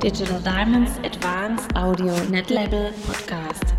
Digital Diamonds Advanced Audio Netlabel Podcast.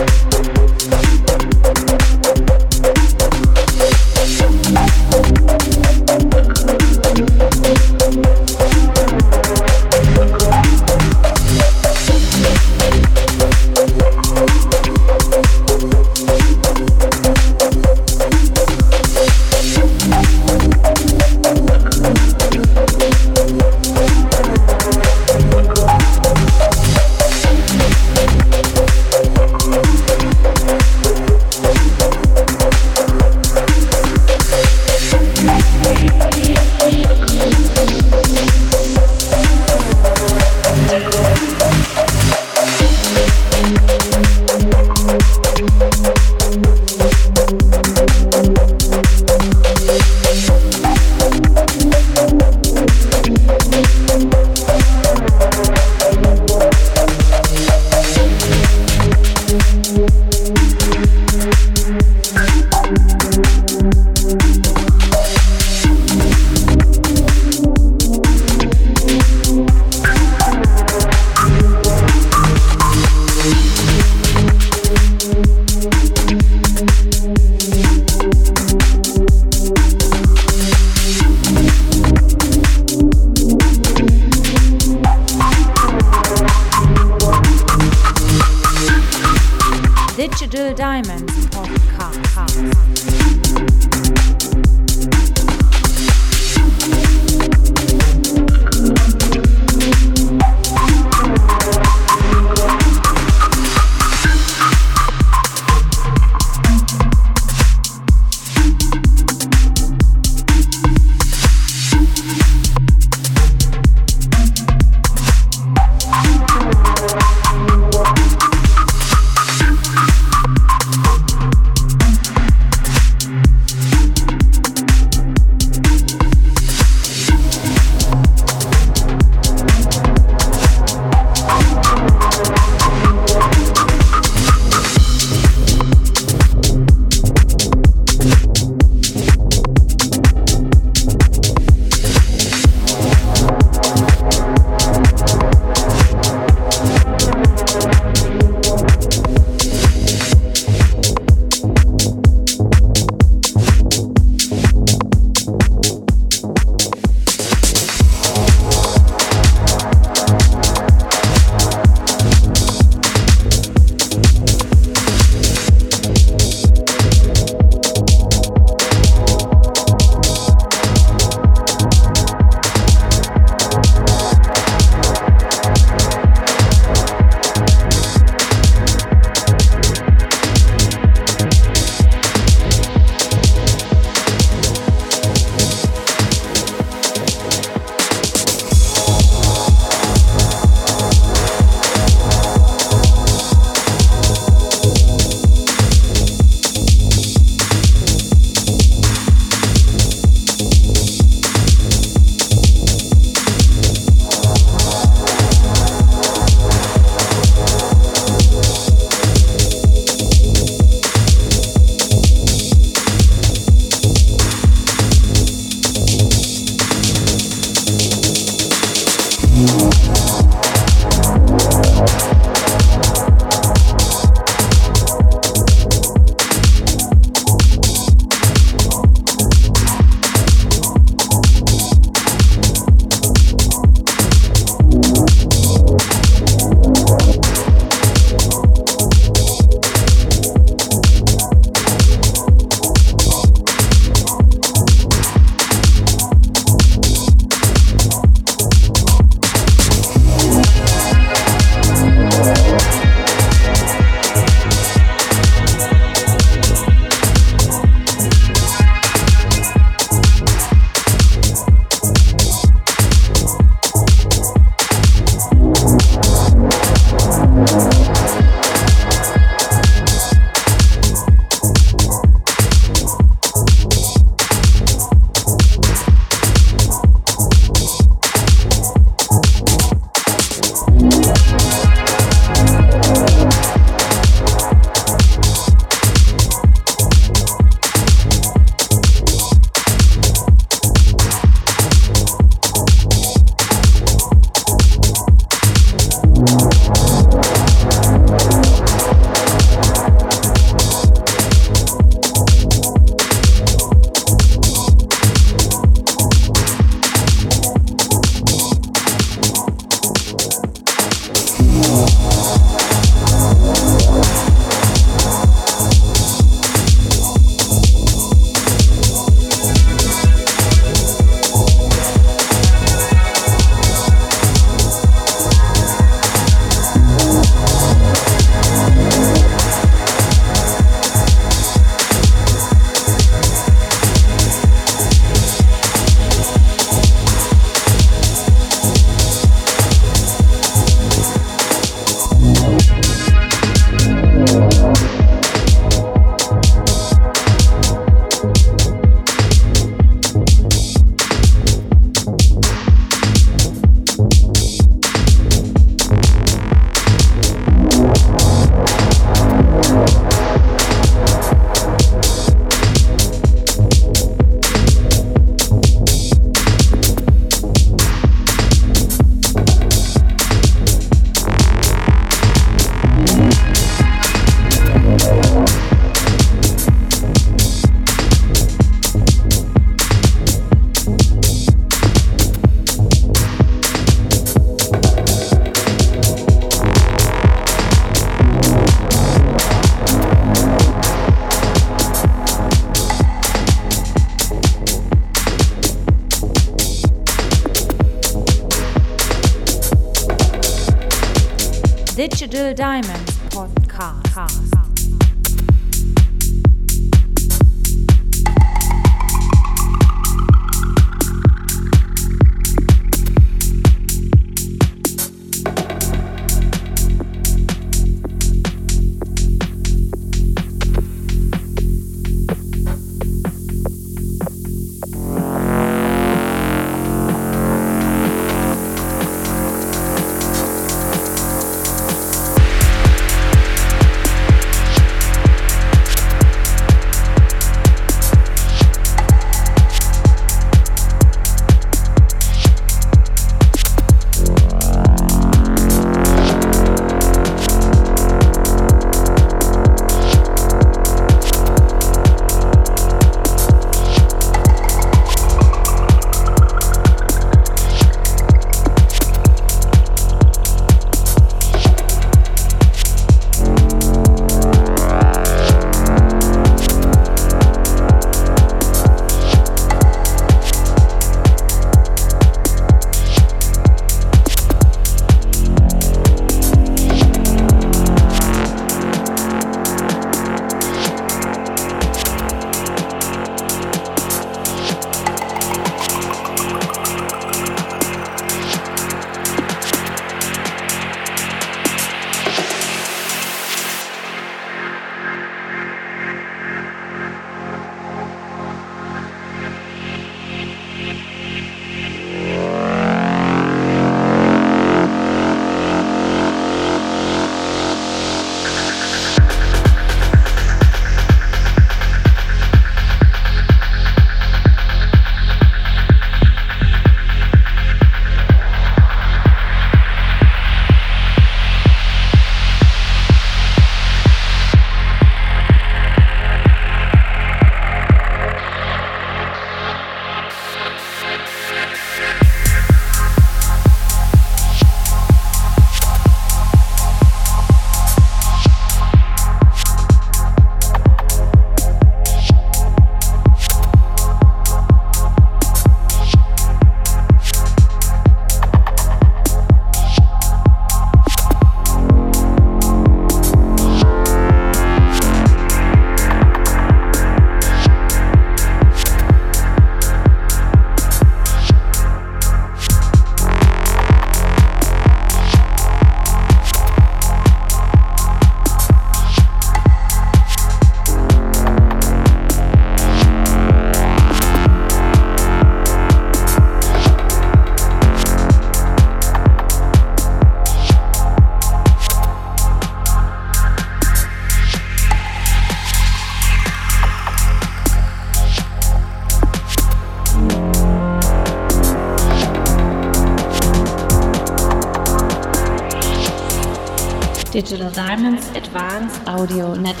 Audio Net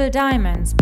Digital Diamonds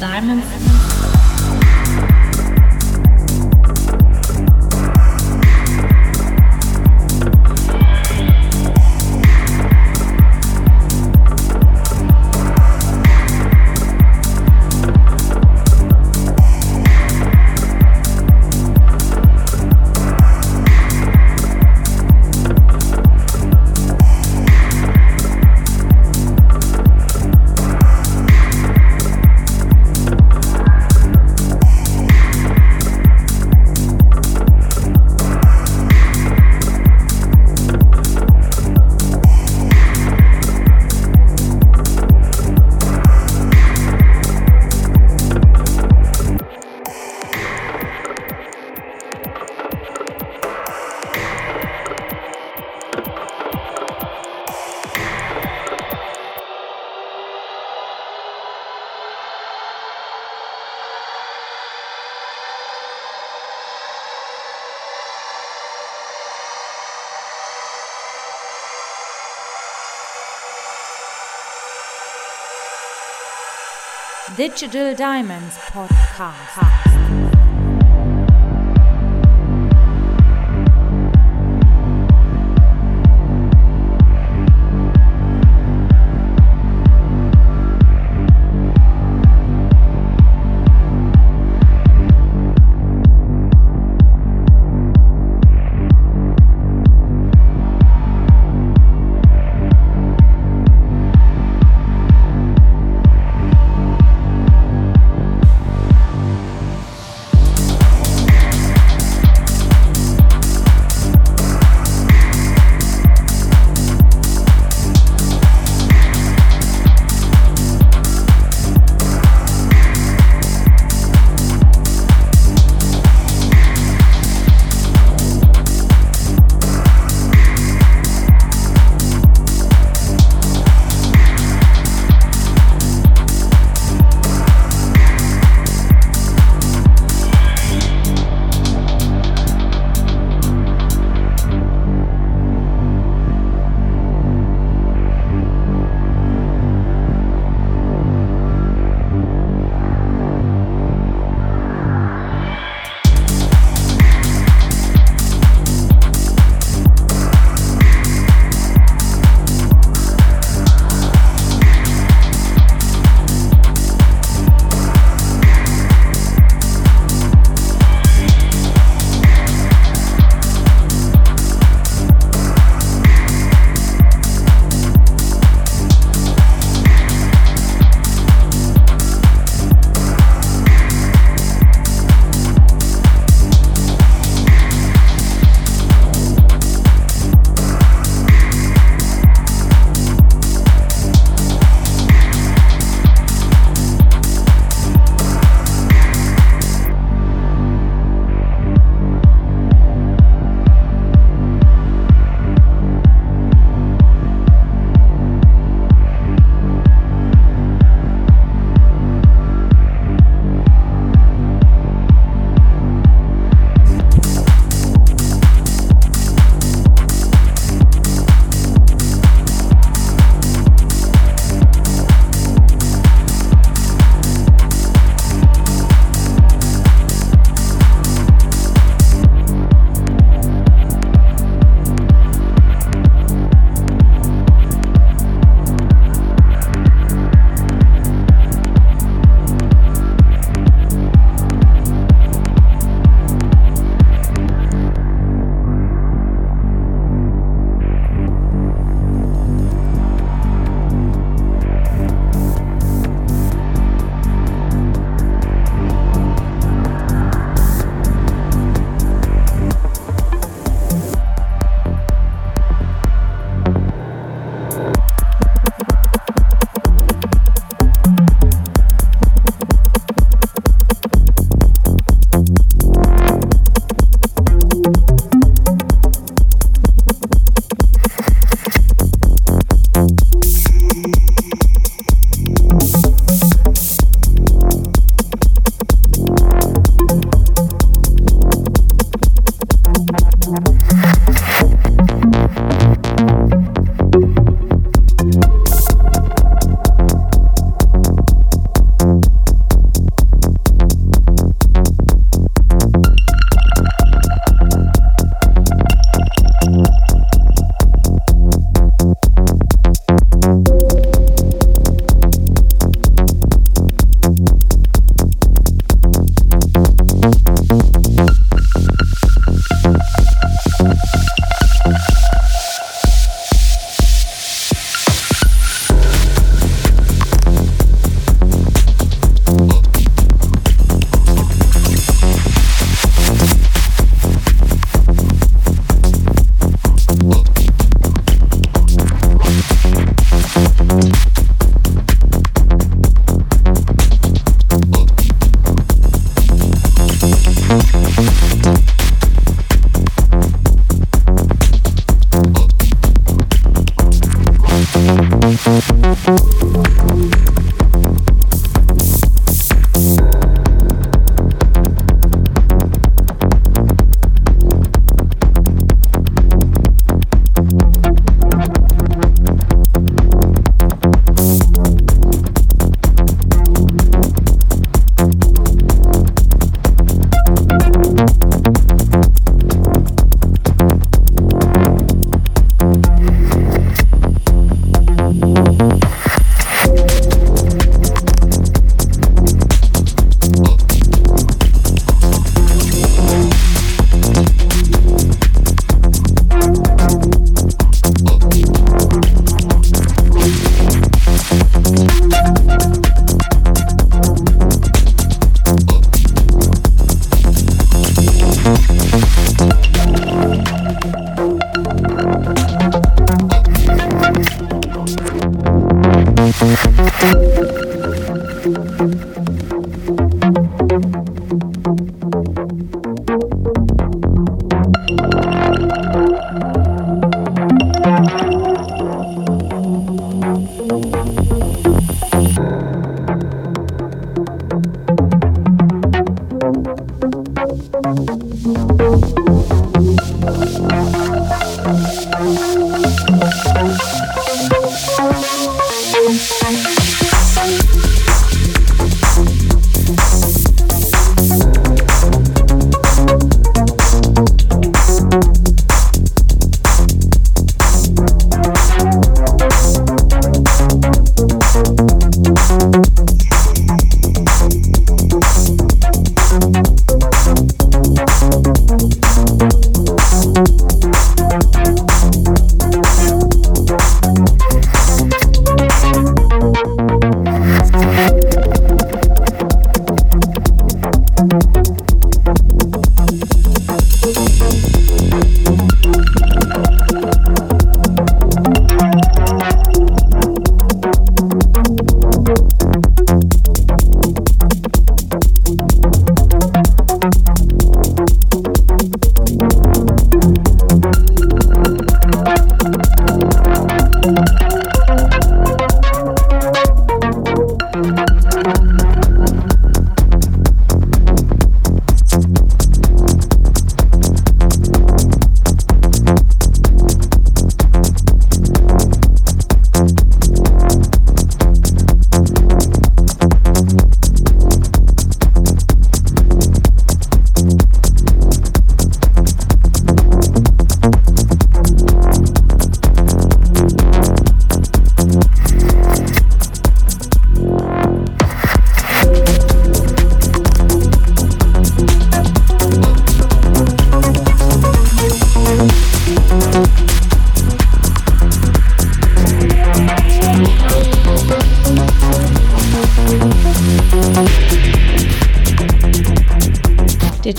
Digital Digital Diamonds Podcast.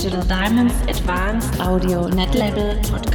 Digital Diamonds Advanced Audio Net Label Podcast.